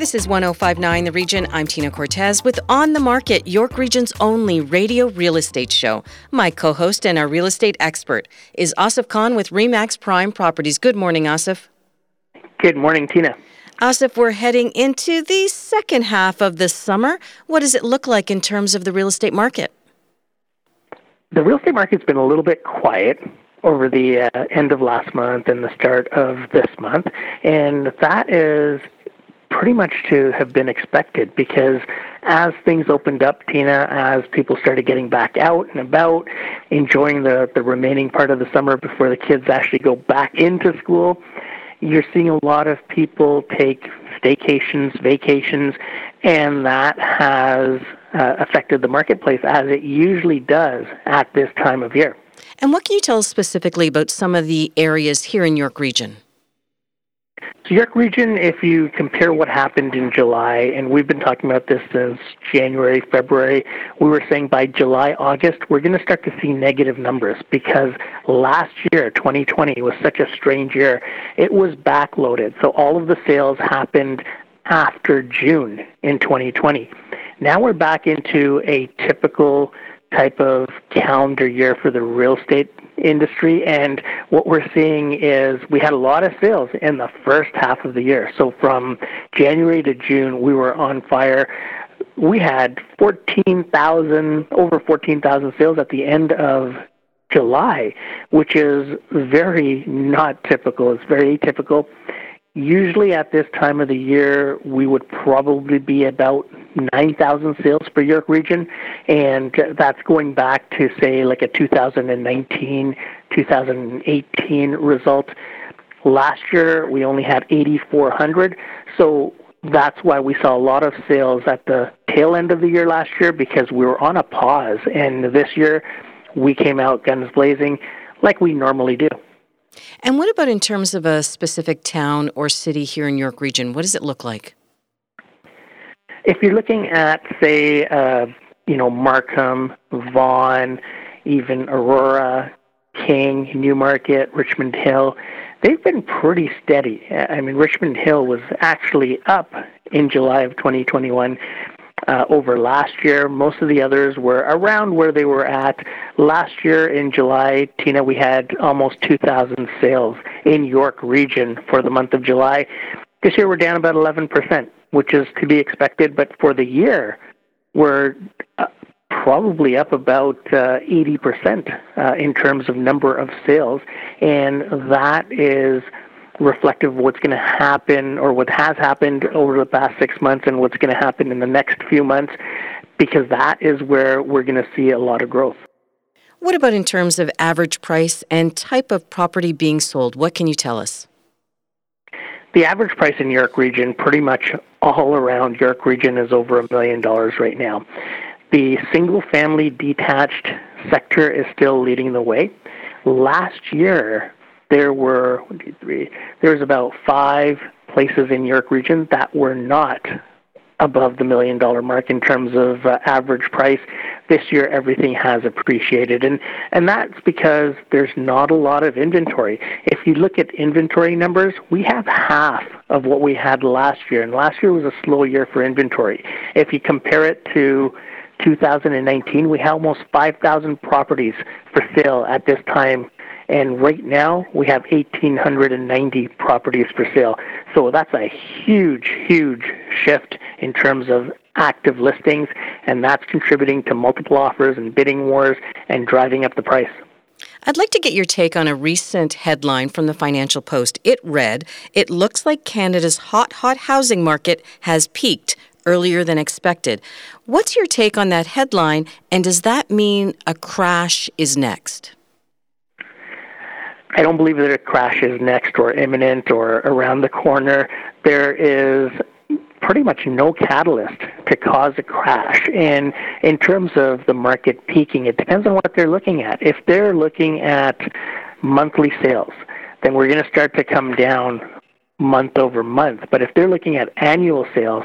This is 1059 The Region. I'm Tina Cortez with On the Market, York Region's only radio real estate show. My co host and our real estate expert is Asif Khan with REMAX Prime Properties. Good morning, Asif. Good morning, Tina. Asif, we're heading into the second half of the summer. What does it look like in terms of the real estate market? The real estate market's been a little bit quiet over the uh, end of last month and the start of this month, and that is pretty much to have been expected because as things opened up, Tina, as people started getting back out and about, enjoying the, the remaining part of the summer before the kids actually go back into school, you're seeing a lot of people take staycations, vacations, and that has uh, affected the marketplace as it usually does at this time of year. And what can you tell us specifically about some of the areas here in York Region? So York Region, if you compare what happened in July, and we've been talking about this since January, February, we were saying by July, August, we're going to start to see negative numbers because last year, 2020, was such a strange year. It was backloaded. So all of the sales happened after June in 2020. Now we're back into a typical type of calendar year for the real estate industry. And what we're seeing is we had a lot of sales in the first half of the year. So from January to June, we were on fire. We had 14,000, over 14,000 sales at the end of July, which is very not typical. It's very atypical. Usually at this time of the year, we would probably be about 9,000 sales per York region, and that's going back to, say, like a 2019, 2018 result. Last year, we only had 8,400, so that's why we saw a lot of sales at the tail end of the year last year because we were on a pause, and this year we came out guns blazing like we normally do. And what about in terms of a specific town or city here in York Region? What does it look like? If you're looking at, say, uh, you know, Markham, Vaughan, even Aurora, King, Newmarket, Richmond Hill, they've been pretty steady. I mean, Richmond Hill was actually up in July of 2021 uh, over last year. Most of the others were around where they were at last year in July. Tina, we had almost 2,000 sales in York region for the month of July. This year we're down about 11%, which is to be expected. But for the year, we're uh, probably up about uh, 80% uh, in terms of number of sales, and that is reflective of what's going to happen or what has happened over the past six months and what's going to happen in the next few months, because that is where we're going to see a lot of growth. What about in terms of average price and type of property being sold? What can you tell us? The average price in York Region, pretty much all around York Region, is over a million dollars right now. The single family detached sector is still leading the way. Last year, there were. There was about five places in York Region that were not above the million dollar mark in terms of uh, average price. This year, everything has appreciated, and and that's because there's not a lot of inventory. If you look at inventory numbers, we have half of what we had last year, and last year was a slow year for inventory. If you compare it to 2019, we had almost 5,000 properties for sale at this time and right now we have 1,890 properties for sale. So that's a huge, huge shift in terms of active listings, and that's contributing to multiple offers and bidding wars and driving up the price. I'd like to get your take on a recent headline from the Financial Post. It read, It looks like Canada's hot, hot housing market has peaked earlier than expected. What's your take on that headline, and does that mean a crash is next? I don't believe that a crash is next or imminent or around the corner. There is pretty much no catalyst to cause a crash. And in terms of the market peaking, it depends on what they're looking at. If they're looking at monthly sales, then we're going to start to come down month over month. But if they're looking at annual sales,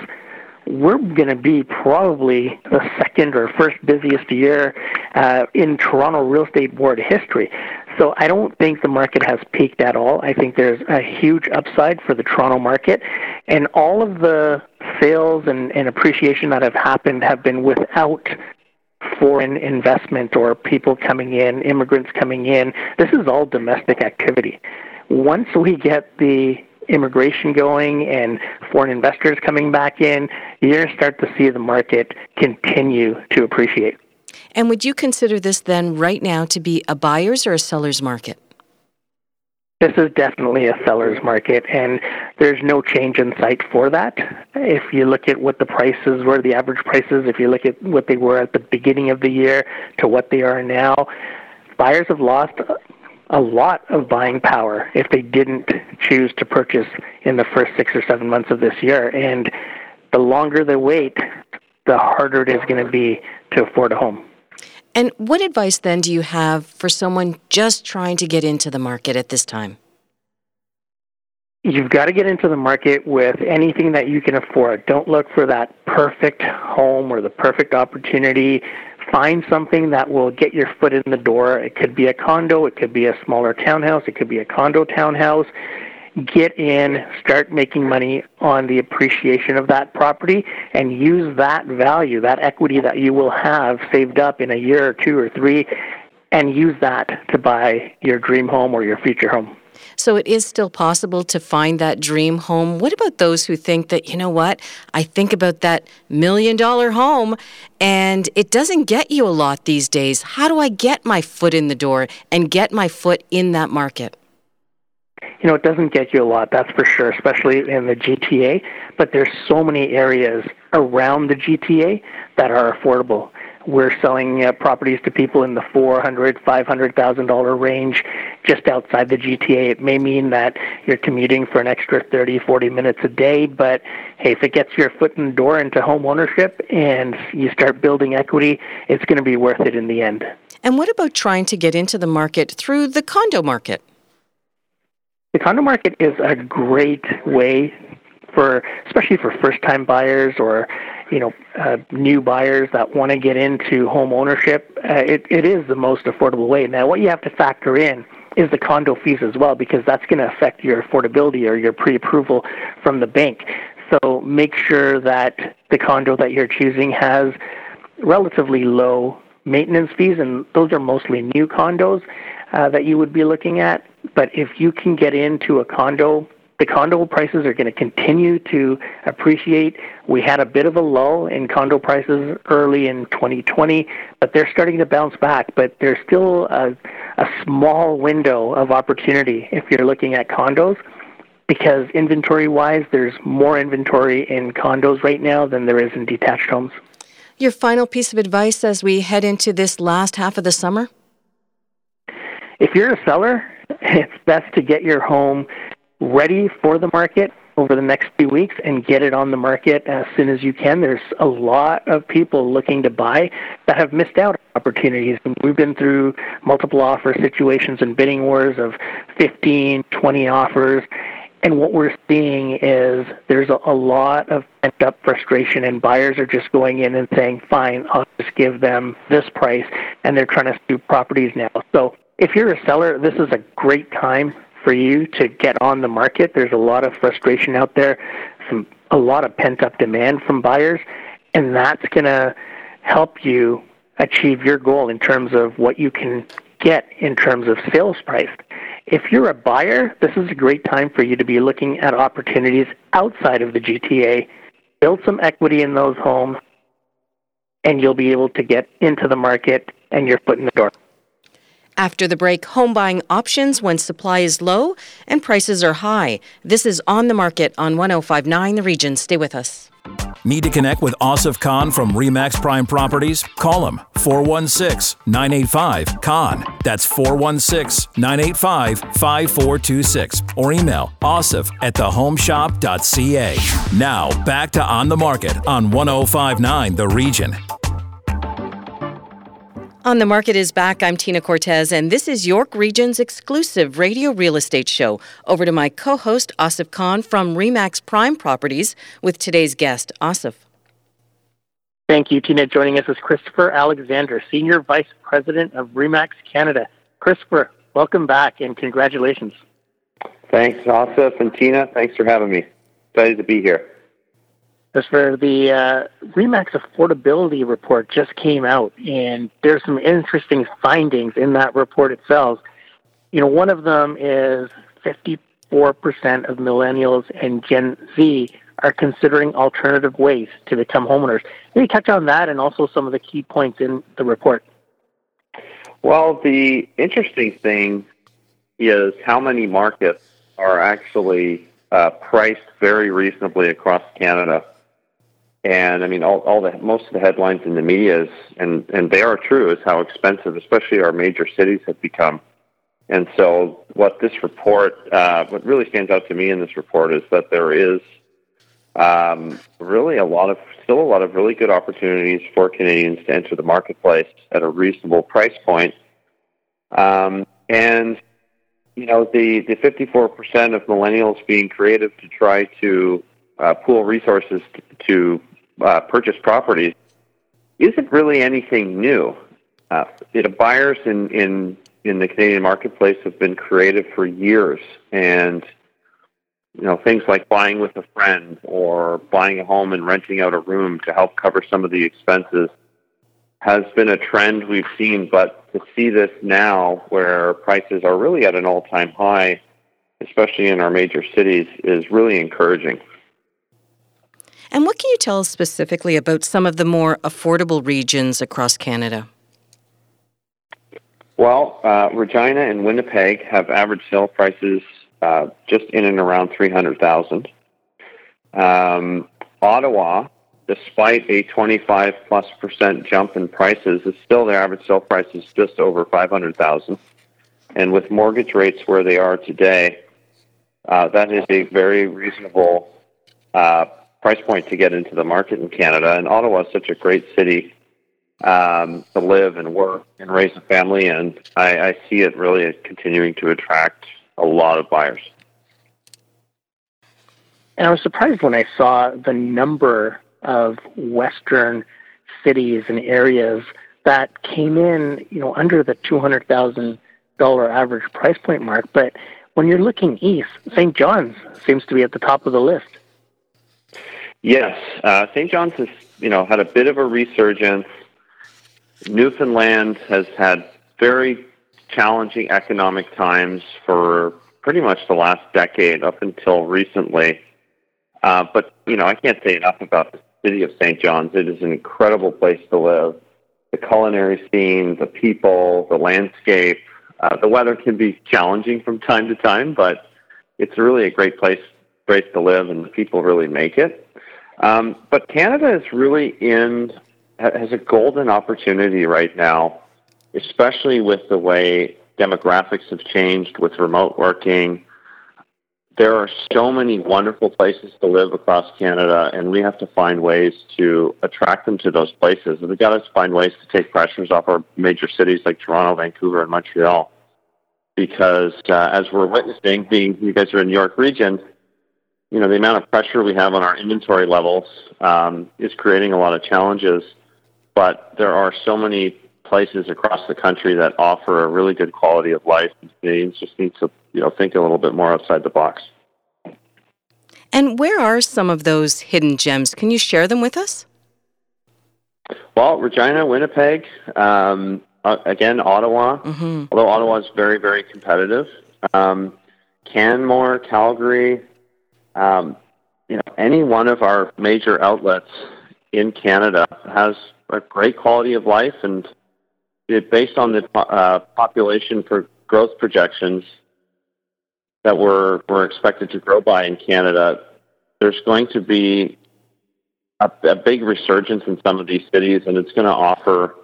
we're going to be probably the second or first busiest year uh, in Toronto real estate board history. So I don't think the market has peaked at all. I think there's a huge upside for the Toronto market, and all of the sales and, and appreciation that have happened have been without foreign investment or people coming in, immigrants coming in. This is all domestic activity. Once we get the immigration going and foreign investors coming back in, you're going to start to see the market continue to appreciate. And would you consider this then right now to be a buyer's or a seller's market? This is definitely a seller's market, and there's no change in sight for that. If you look at what the prices were, the average prices, if you look at what they were at the beginning of the year to what they are now, buyers have lost a lot of buying power if they didn't choose to purchase in the first six or seven months of this year. And the longer they wait, the harder it is going to be to afford a home. And what advice then do you have for someone just trying to get into the market at this time? You've got to get into the market with anything that you can afford. Don't look for that perfect home or the perfect opportunity find something that will get your foot in the door. It could be a condo, it could be a smaller townhouse, it could be a condo townhouse. Get in, start making money on the appreciation of that property, and use that value, that equity that you will have saved up in a year or two or three, and use that to buy your dream home or your future home. So it is still possible to find that dream home. What about those who think that, you know what, I think about that million dollar home and it doesn't get you a lot these days. How do I get my foot in the door and get my foot in that market? You know, it doesn't get you a lot, that's for sure, especially in the GTA, but there's so many areas around the GTA that are affordable. We're selling uh, properties to people in the four hundred, five hundred thousand dollar range, just outside the GTA. It may mean that you're commuting for an extra 30, 40 minutes a day, but hey, if it gets your foot in the door into home ownership and you start building equity, it's going to be worth it in the end. And what about trying to get into the market through the condo market? The condo market is a great way for, especially for first-time buyers or you know, uh, new buyers that want to get into home ownership, uh, it, it is the most affordable way. Now, what you have to factor in is the condo fees as well, because that's going to affect your affordability or your pre-approval from the bank. So make sure that the condo that you're choosing has relatively low maintenance fees, and those are mostly new condos uh, that you would be looking at. But if you can get into a condo the condo prices are going to continue to appreciate. We had a bit of a lull in condo prices early in 2020, but they're starting to bounce back. But there's still a, a small window of opportunity if you're looking at condos because inventory wise, there's more inventory in condos right now than there is in detached homes. Your final piece of advice as we head into this last half of the summer? If you're a seller, it's best to get your home ready for the market over the next few weeks and get it on the market as soon as you can. There's a lot of people looking to buy that have missed out on opportunities. And we've been through multiple offer situations and bidding wars of 15, 20 offers. And what we're seeing is there's a, lot of pent up frustration, and buyers are just going in and saying, fine, I'll just give them this price. And they're trying to sue properties now. So if you're a seller, this is a great time for you to get on the market. There's a lot of frustration out there, some a lot of pent up demand from buyers, and that's going to help you achieve your goal in terms of what you can get in terms of sales price. If you're a buyer, this is a great time for you to be looking at opportunities outside of the GTA. Build some equity in those homes, and you'll be able to get into the market and your foot in the door. After the break, home buying options when supply is low and prices are high. This is on the market on 1059 The Region. Stay with us. Need to connect with Asif Khan from Remax Prime Properties? Call him 416 985 Khan. That's 416 985 5426. Or email asif at thehomeshop.ca. Now, back to On the Market on 1059 The Region. On the Market is back. I'm Tina Cortez, and this is York Region's exclusive radio real estate show. Over to my co host, Asif Khan from Remax Prime Properties, with today's guest, Asif. Thank you, Tina. Joining us is Christopher Alexander, Senior Vice President of Remax Canada. Christopher, welcome back and congratulations. Thanks, Asif and Tina. Thanks for having me. Excited to be here. As for the uh, Remax affordability report just came out, and there's some interesting findings in that report itself. You know, one of them is 54% of millennials and Gen Z are considering alternative ways to become homeowners. Maybe touch on that and also some of the key points in the report. Well, the interesting thing is how many markets are actually uh, priced very reasonably across Canada. And I mean, all, all the most of the headlines in the media is, and and they are true, is how expensive, especially our major cities, have become. And so, what this report, uh, what really stands out to me in this report is that there is um, really a lot of, still a lot of really good opportunities for Canadians to enter the marketplace at a reasonable price point. Um, and you know, the the 54% of millennials being creative to try to uh, pool resources to, to uh, purchase properties isn't really anything new. Uh, it, buyers in, in in the Canadian marketplace have been creative for years, and you know things like buying with a friend or buying a home and renting out a room to help cover some of the expenses has been a trend we've seen. But to see this now, where prices are really at an all-time high, especially in our major cities, is really encouraging. And what can you tell us specifically about some of the more affordable regions across Canada? Well, uh, Regina and Winnipeg have average sale prices uh, just in and around 300,000. Um, Ottawa, despite a 25 plus percent jump in prices, is still their average sale price is just over 500,000. And with mortgage rates where they are today, uh, that is a very reasonable uh, price point to get into the market in Canada. And Ottawa is such a great city um, to live and work and raise a family, and I, I see it really continuing to attract a lot of buyers. And I was surprised when I saw the number of Western cities and areas that came in, you know, under the two hundred thousand dollar average price point mark. But when you're looking east, St. John's seems to be at the top of the list. Yes, uh, St. John's has you know had a bit of a resurgence. Newfoundland has had very challenging economic times for pretty much the last decade up until recently. Uh, but you know, I can't say enough about the city of St. John's. It is an incredible place to live. The culinary scene, the people, the landscape. Uh, the weather can be challenging from time to time, but it's really a great place place to live, and the people really make it. Um, but Canada is really in has a golden opportunity right now, especially with the way demographics have changed with remote working. There are so many wonderful places to live across Canada, and we have to find ways to attract them to those places. And we've got to find ways to take pressures off our major cities like Toronto, Vancouver, and Montreal. Because uh, as we're witnessing, being you guys are in New York region, you know, the amount of pressure we have on our inventory levels um, is creating a lot of challenges. But there are so many places across the country that offer a really good quality of life. Canadians just need to, you know, think a little bit more outside the box. And where are some of those hidden gems? Can you share them with us? Well, Regina, Winnipeg, um, uh, again, Ottawa. Mm-hmm. Although Ottawa is very, very competitive. Um, Canmore, Calgary, um, you know, any one of our major outlets in Canada has a great quality of life, and it, based on the uh, population for growth projections that we're we're expected to grow by in Canada, there's going to be a, a big resurgence in some of these cities, and it's going to offer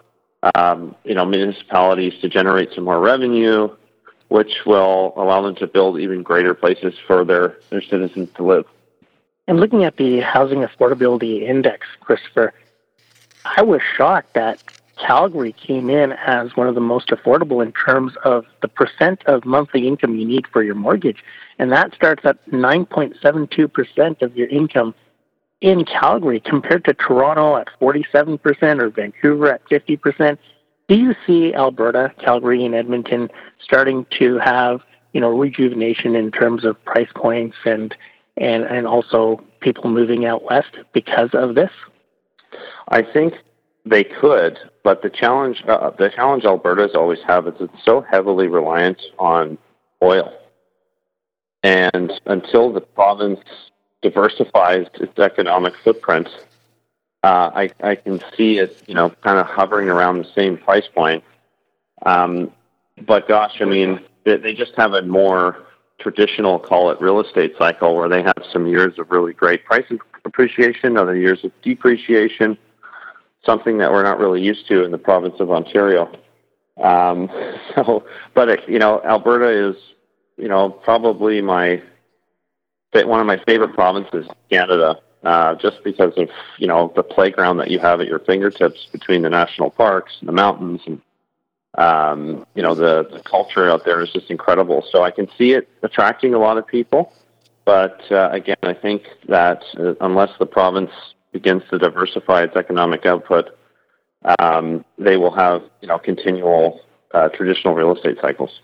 um, you know municipalities to generate some more revenue, which will allow them to build even greater places for their, their citizens to live. And looking at the housing affordability index, Christopher, I was shocked that Calgary came in as one of the most affordable in terms of the percent of monthly income you need for your mortgage. And that starts at 9.72% of your income in Calgary compared to Toronto at 47% or Vancouver at 50%. Do you see Alberta, Calgary, and Edmonton starting to have, you know, rejuvenation in terms of price points and and and also people moving out west because of this? I think they could, but the challenge uh, the challenge Alberta's always have is it's so heavily reliant on oil, and until the province diversifies its economic footprint, uh, I, I can see it, you know, kind of hovering around the same price point. Um, but gosh, I mean, they, they just have a more traditional, call it real estate cycle, where they have some years of really great price appreciation, other years of depreciation, something that we're not really used to in the province of Ontario. Um, so, but you know, Alberta is, you know, probably my one of my favorite provinces in Canada, uh, just because of you know the playground that you have at your fingertips between the national parks and the mountains, and um, you know the, the culture out there is just incredible. So I can see it attracting a lot of people, but uh, again, I think that uh, unless the province begins to diversify its economic output, um, they will have you know continual uh, traditional real estate cycles.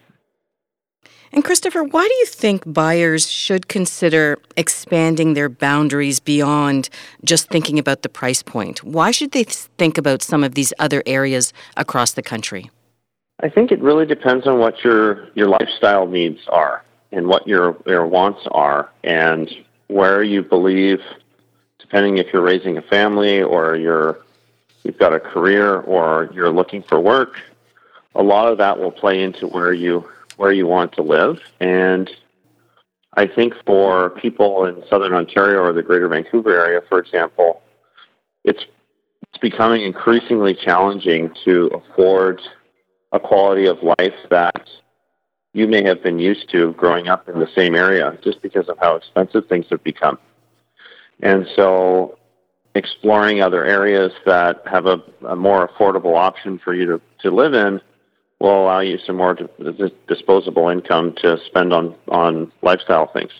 And Christopher, why do you think buyers should consider expanding their boundaries beyond just thinking about the price point? Why should they think about some of these other areas across the country? I think it really depends on what your your lifestyle needs are and what your your wants are and where you believe depending if you're raising a family or you're you've got a career or you're looking for work a lot of that will play into where you where you want to live. And I think for people in southern Ontario or the greater Vancouver area, for example, it's it's becoming increasingly challenging to afford a quality of life that you may have been used to growing up in the same area just because of how expensive things have become. And so exploring other areas that have a, a more affordable option for you to, to live in will allow you some more disposable income to spend on, on lifestyle things.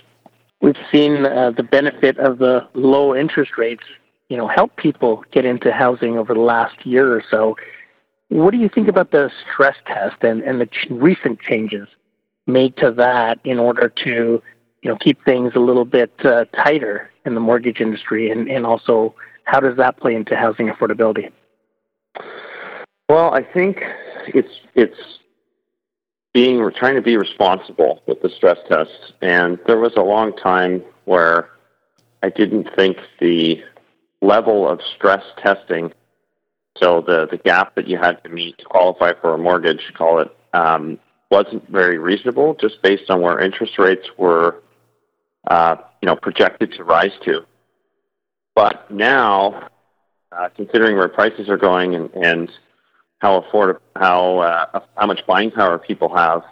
We've seen uh, the benefit of the low interest rates, you know, help people get into housing over the last year or so. What do you think about the stress test and, and the ch- recent changes made to that in order to, you know, keep things a little bit uh, tighter in the mortgage industry, and, and also how does that play into housing affordability? Well, I think it's it's being trying to be responsible with the stress tests. And there was a long time where I didn't think the level of stress testing, so the the gap that you had to meet to qualify for a mortgage, call it, um, wasn't very reasonable, just based on where interest rates were, uh, you know, projected to rise to. But now, uh, considering where prices are going and, and how afford how uh, how much buying power people have.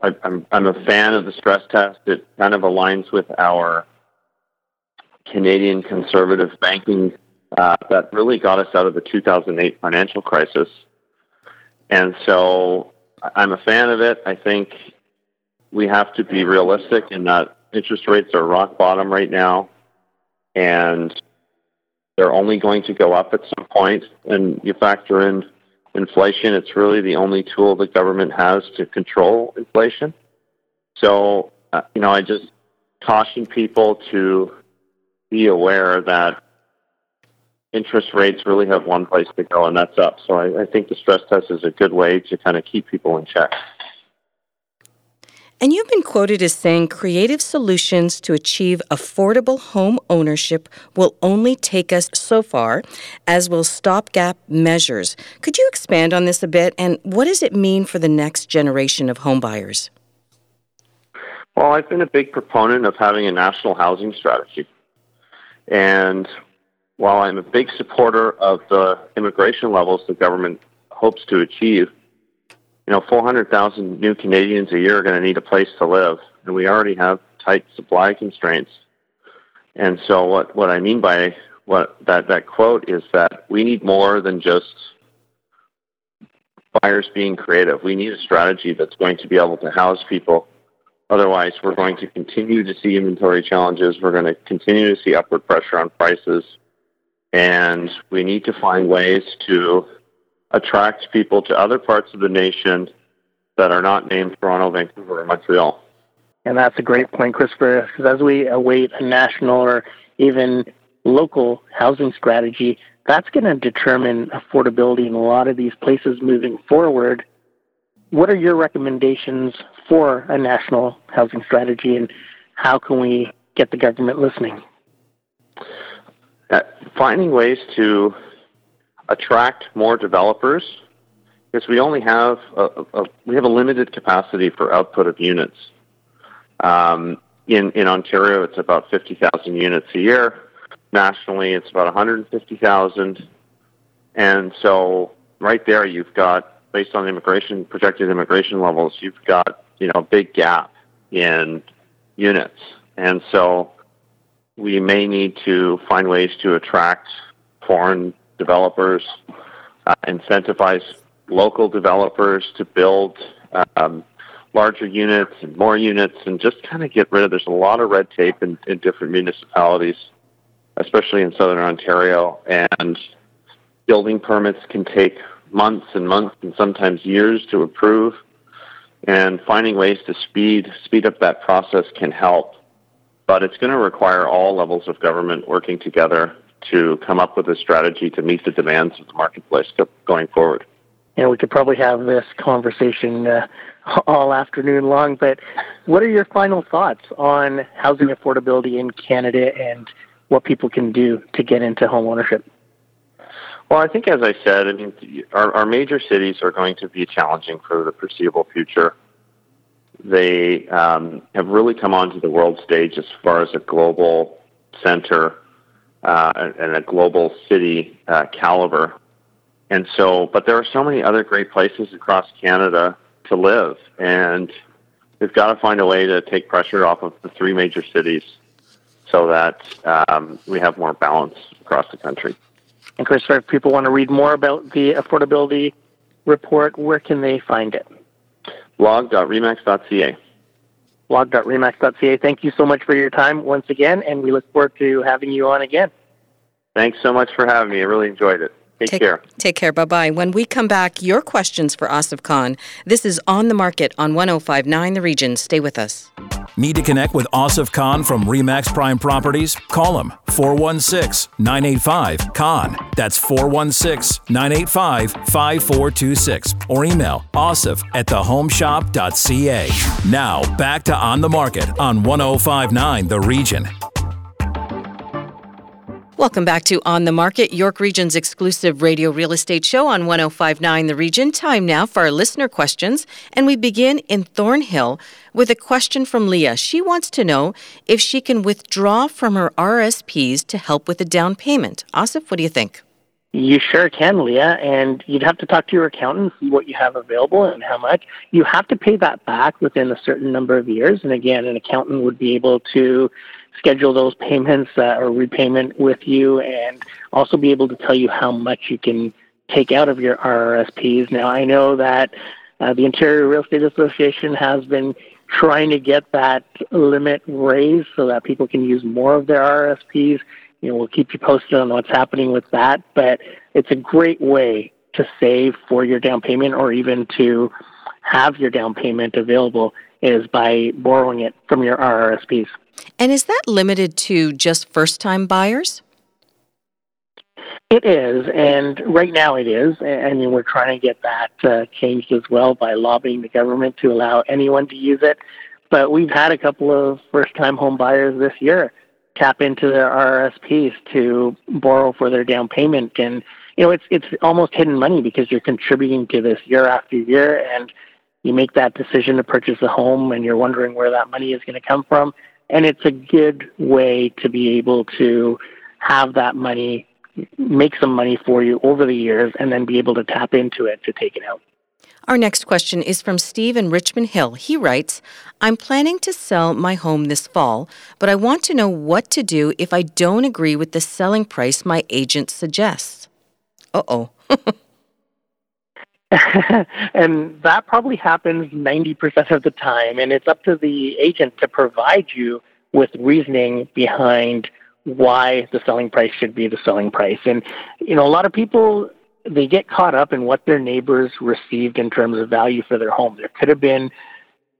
I, I'm I'm a fan of the stress test. It kind of aligns with our Canadian conservative banking uh, that really got us out of the 2008 financial crisis. And so I'm a fan of it. I think we have to be realistic in that interest rates are rock bottom right now, and they're only going to go up at some point. And you factor in inflation. It's really the only tool the government has to control inflation. So, uh, you know, I just caution people to be aware that interest rates really have one place to go, and that's up. So I, I think the stress test is a good way to kind of keep people in check. And you've been quoted as saying creative solutions to achieve affordable home ownership will only take us so far, as will stopgap measures. Could you expand on this a bit? And what does it mean for the next generation of homebuyers? Well, I've been a big proponent of having a national housing strategy. And while I'm a big supporter of the immigration levels the government hopes to achieve, you know, 400,000 new Canadians a year are going to need a place to live, and we already have tight supply constraints. And so, what, what I mean by what that, that quote is that we need more than just buyers being creative. We need a strategy that's going to be able to house people. Otherwise, we're going to continue to see inventory challenges. We're going to continue to see upward pressure on prices. And we need to find ways to attract people to other parts of the nation that are not named Toronto, Vancouver, or Montreal. And that's a great point, Christopher, because as we await a national or even local housing strategy, that's going to determine affordability in a lot of these places moving forward. What are your recommendations for a national housing strategy, and how can we get the government listening? Uh, finding ways to attract more developers because we only have a, a, we have a limited capacity for output of units. Um, in in Ontario, it's about fifty thousand units a year. Nationally, it's about one hundred fifty thousand, and so right there, you've got based on immigration projected immigration levels, you've got you know a big gap in units, and so we may need to find ways to attract foreign developers, uh, incentivize local developers to build um, larger units and more units, and just kind of get rid of. There's a lot of red tape in, in different municipalities, especially in southern Ontario, and building permits can take months and months and sometimes years to approve. And finding ways to speed speed up that process can help, but it's going to require all levels of government working together to come up with a strategy to meet the demands of the marketplace going forward. And we could probably have this conversation uh, all afternoon long, but what are your final thoughts on housing affordability in Canada and what people can do to get into home ownership? Well, I think, as I said, I mean, our, our major cities are going to be challenging for the foreseeable future. They um, have really come onto the world stage as far as a global center uh, and a global city uh, caliber. And so, but there are so many other great places across Canada to live, and we've got to find a way to take pressure off of the three major cities so that um, we have more balance across the country. And Christopher, if people want to read more about the affordability report, where can they find it? blog.remax.ca blog.remax.ca. Thank you so much for your time once again, and we look forward to having you on again. Thanks so much for having me. I really enjoyed it. Take, take care. Take care. Bye bye. When we come back, your questions for Asif Khan. This is On the Market on 1059 The Region. Stay with us. Need to connect with Asif Khan from Remax Prime Properties? Call him 416 985 Khan. That's 416 985 5426. Or email asif at thehomeshop.ca. Now, back to On the Market on 1059 The Region. Welcome back to On the Market, York Region's exclusive radio real estate show on 1059 The Region. Time now for our listener questions. And we begin in Thornhill with a question from Leah. She wants to know if she can withdraw from her RSPs to help with a down payment. Asif, what do you think? You sure can, Leah, and you'd have to talk to your accountant, see what you have available and how much. You have to pay that back within a certain number of years, and again, an accountant would be able to schedule those payments uh, or repayment with you and also be able to tell you how much you can take out of your RRSPs. Now, I know that uh, the Ontario Real Estate Association has been trying to get that limit raised so that people can use more of their RRSPs. You know, we'll keep you posted on what's happening with that, but it's a great way to save for your down payment or even to have your down payment available is by borrowing it from your RRSPs. And is that limited to just first time buyers? It is, and right now it is. I mean, we're trying to get that uh, changed as well by lobbying the government to allow anyone to use it. But we've had a couple of first time home buyers this year tap into their RRSPs to borrow for their down payment. And, you know, it's, it's almost hidden money because you're contributing to this year after year and you make that decision to purchase a home and you're wondering where that money is going to come from and it's a good way to be able to have that money make some money for you over the years and then be able to tap into it to take it out. Our next question is from Steve in Richmond Hill. He writes, I'm planning to sell my home this fall, but I want to know what to do if I don't agree with the selling price my agent suggests. Uh oh. and that probably happens 90% of the time. And it's up to the agent to provide you with reasoning behind why the selling price should be the selling price. And, you know, a lot of people, they get caught up in what their neighbors received in terms of value for their home. There could have been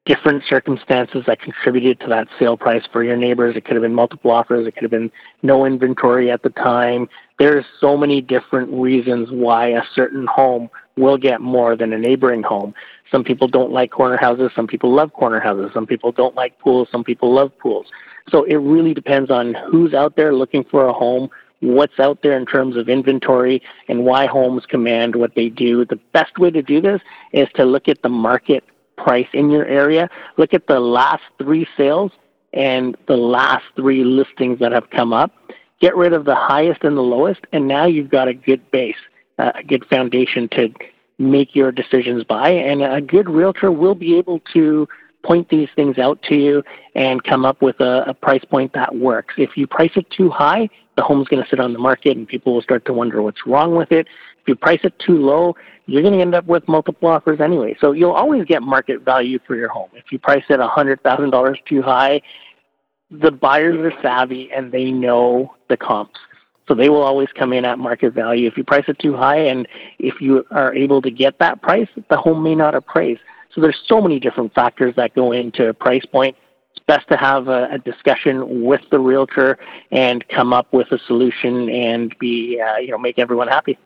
different circumstances that contributed to that sale price for your neighbors. It could have been multiple offers. It could have been no inventory at the time. There's so many different reasons why a certain home will get more than a neighboring home. Some people don't like corner houses. Some people love corner houses. Some people don't like pools. Some people love pools. So it really depends on who's out there looking for a home, what's out there in terms of inventory, and why homes command what they do. The best way to do this is to look at the market price in your area. Look at the last three sales and the last three listings that have come up. Get rid of the highest and the lowest, and now you've got a good base, a good foundation to make your decisions by. And a good realtor will be able to point these things out to you and come up with a, a price point that works. If you price it too high, the home's going to sit on the market and people will start to wonder what's wrong with it. If you price it too low, you're going to end up with multiple offers anyway. So you'll always get market value for your home. If you price it $100,000 too high, the buyers are savvy and they know the comps. So they will always come in at market value. If you price it too high and if you are able to get that price, the home may not appraise. So there's so many different factors that go into a price point. It's best to have a, a discussion with the realtor and come up with a solution and be, uh, you know, make everyone happy.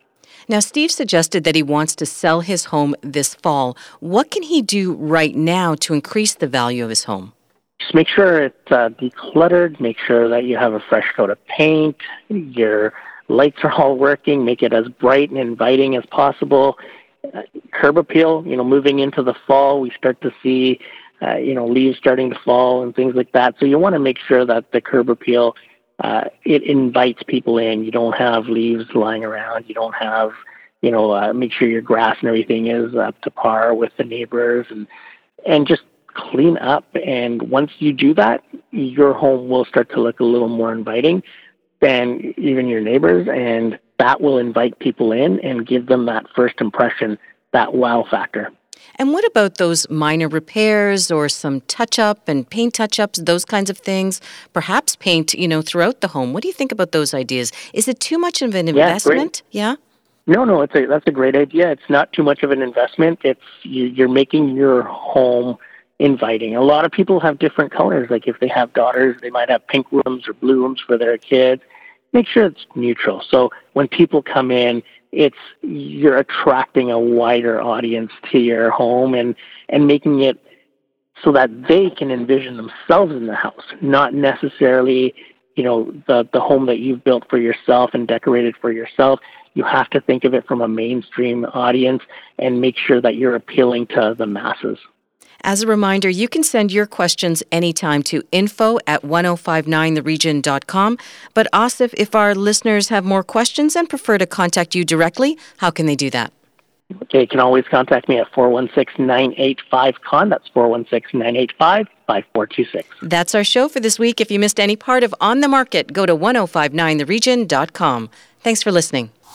Now, Steve suggested that he wants to sell his home this fall. What can he do right now to increase the value of his home? Just make sure it's uh, decluttered. Make sure that you have a fresh coat of paint. Your lights are all working. Make it as bright and inviting as possible. Uh, curb appeal, you know, moving into the fall, we start to see, uh, you know, leaves starting to fall and things like that. So you want to make sure that the curb appeal uh, it invites people in. You don't have leaves lying around. You don't have, you know, uh, make sure your grass and everything is up to par with the neighbors and and just clean up. And once you do that, your home will start to look a little more inviting than even your neighbors, and that will invite people in and give them that first impression, that wow factor. And what about those minor repairs or some touch up and paint touch ups, those kinds of things? Perhaps paint, you know, throughout the home. What do you think about those ideas? Is it too much of an investment? Yeah. yeah? No, no, it's a that's a great idea. It's not too much of an investment. It's you, you're making your home inviting. A lot of people have different colors. Like if they have daughters, they might have pink rooms or blue rooms for their kids. Make sure it's neutral. So when people come in, it's you're attracting a wider audience to your home and and making it so that they can envision themselves in the house, not necessarily you know the the home that you've built for yourself and decorated for yourself. You have to think of it from a mainstream audience and make sure that you're appealing to the masses. As a reminder, you can send your questions anytime to info at 1059theregion.com. But Asif, if our listeners have more questions and prefer to contact you directly, how can they do that? Okay, you can always contact me at 416-985-KHAN. That's 416-985-5426. That's our show for this week. If you missed any part of On the Market, go to 1059theregion.com. Thanks for listening.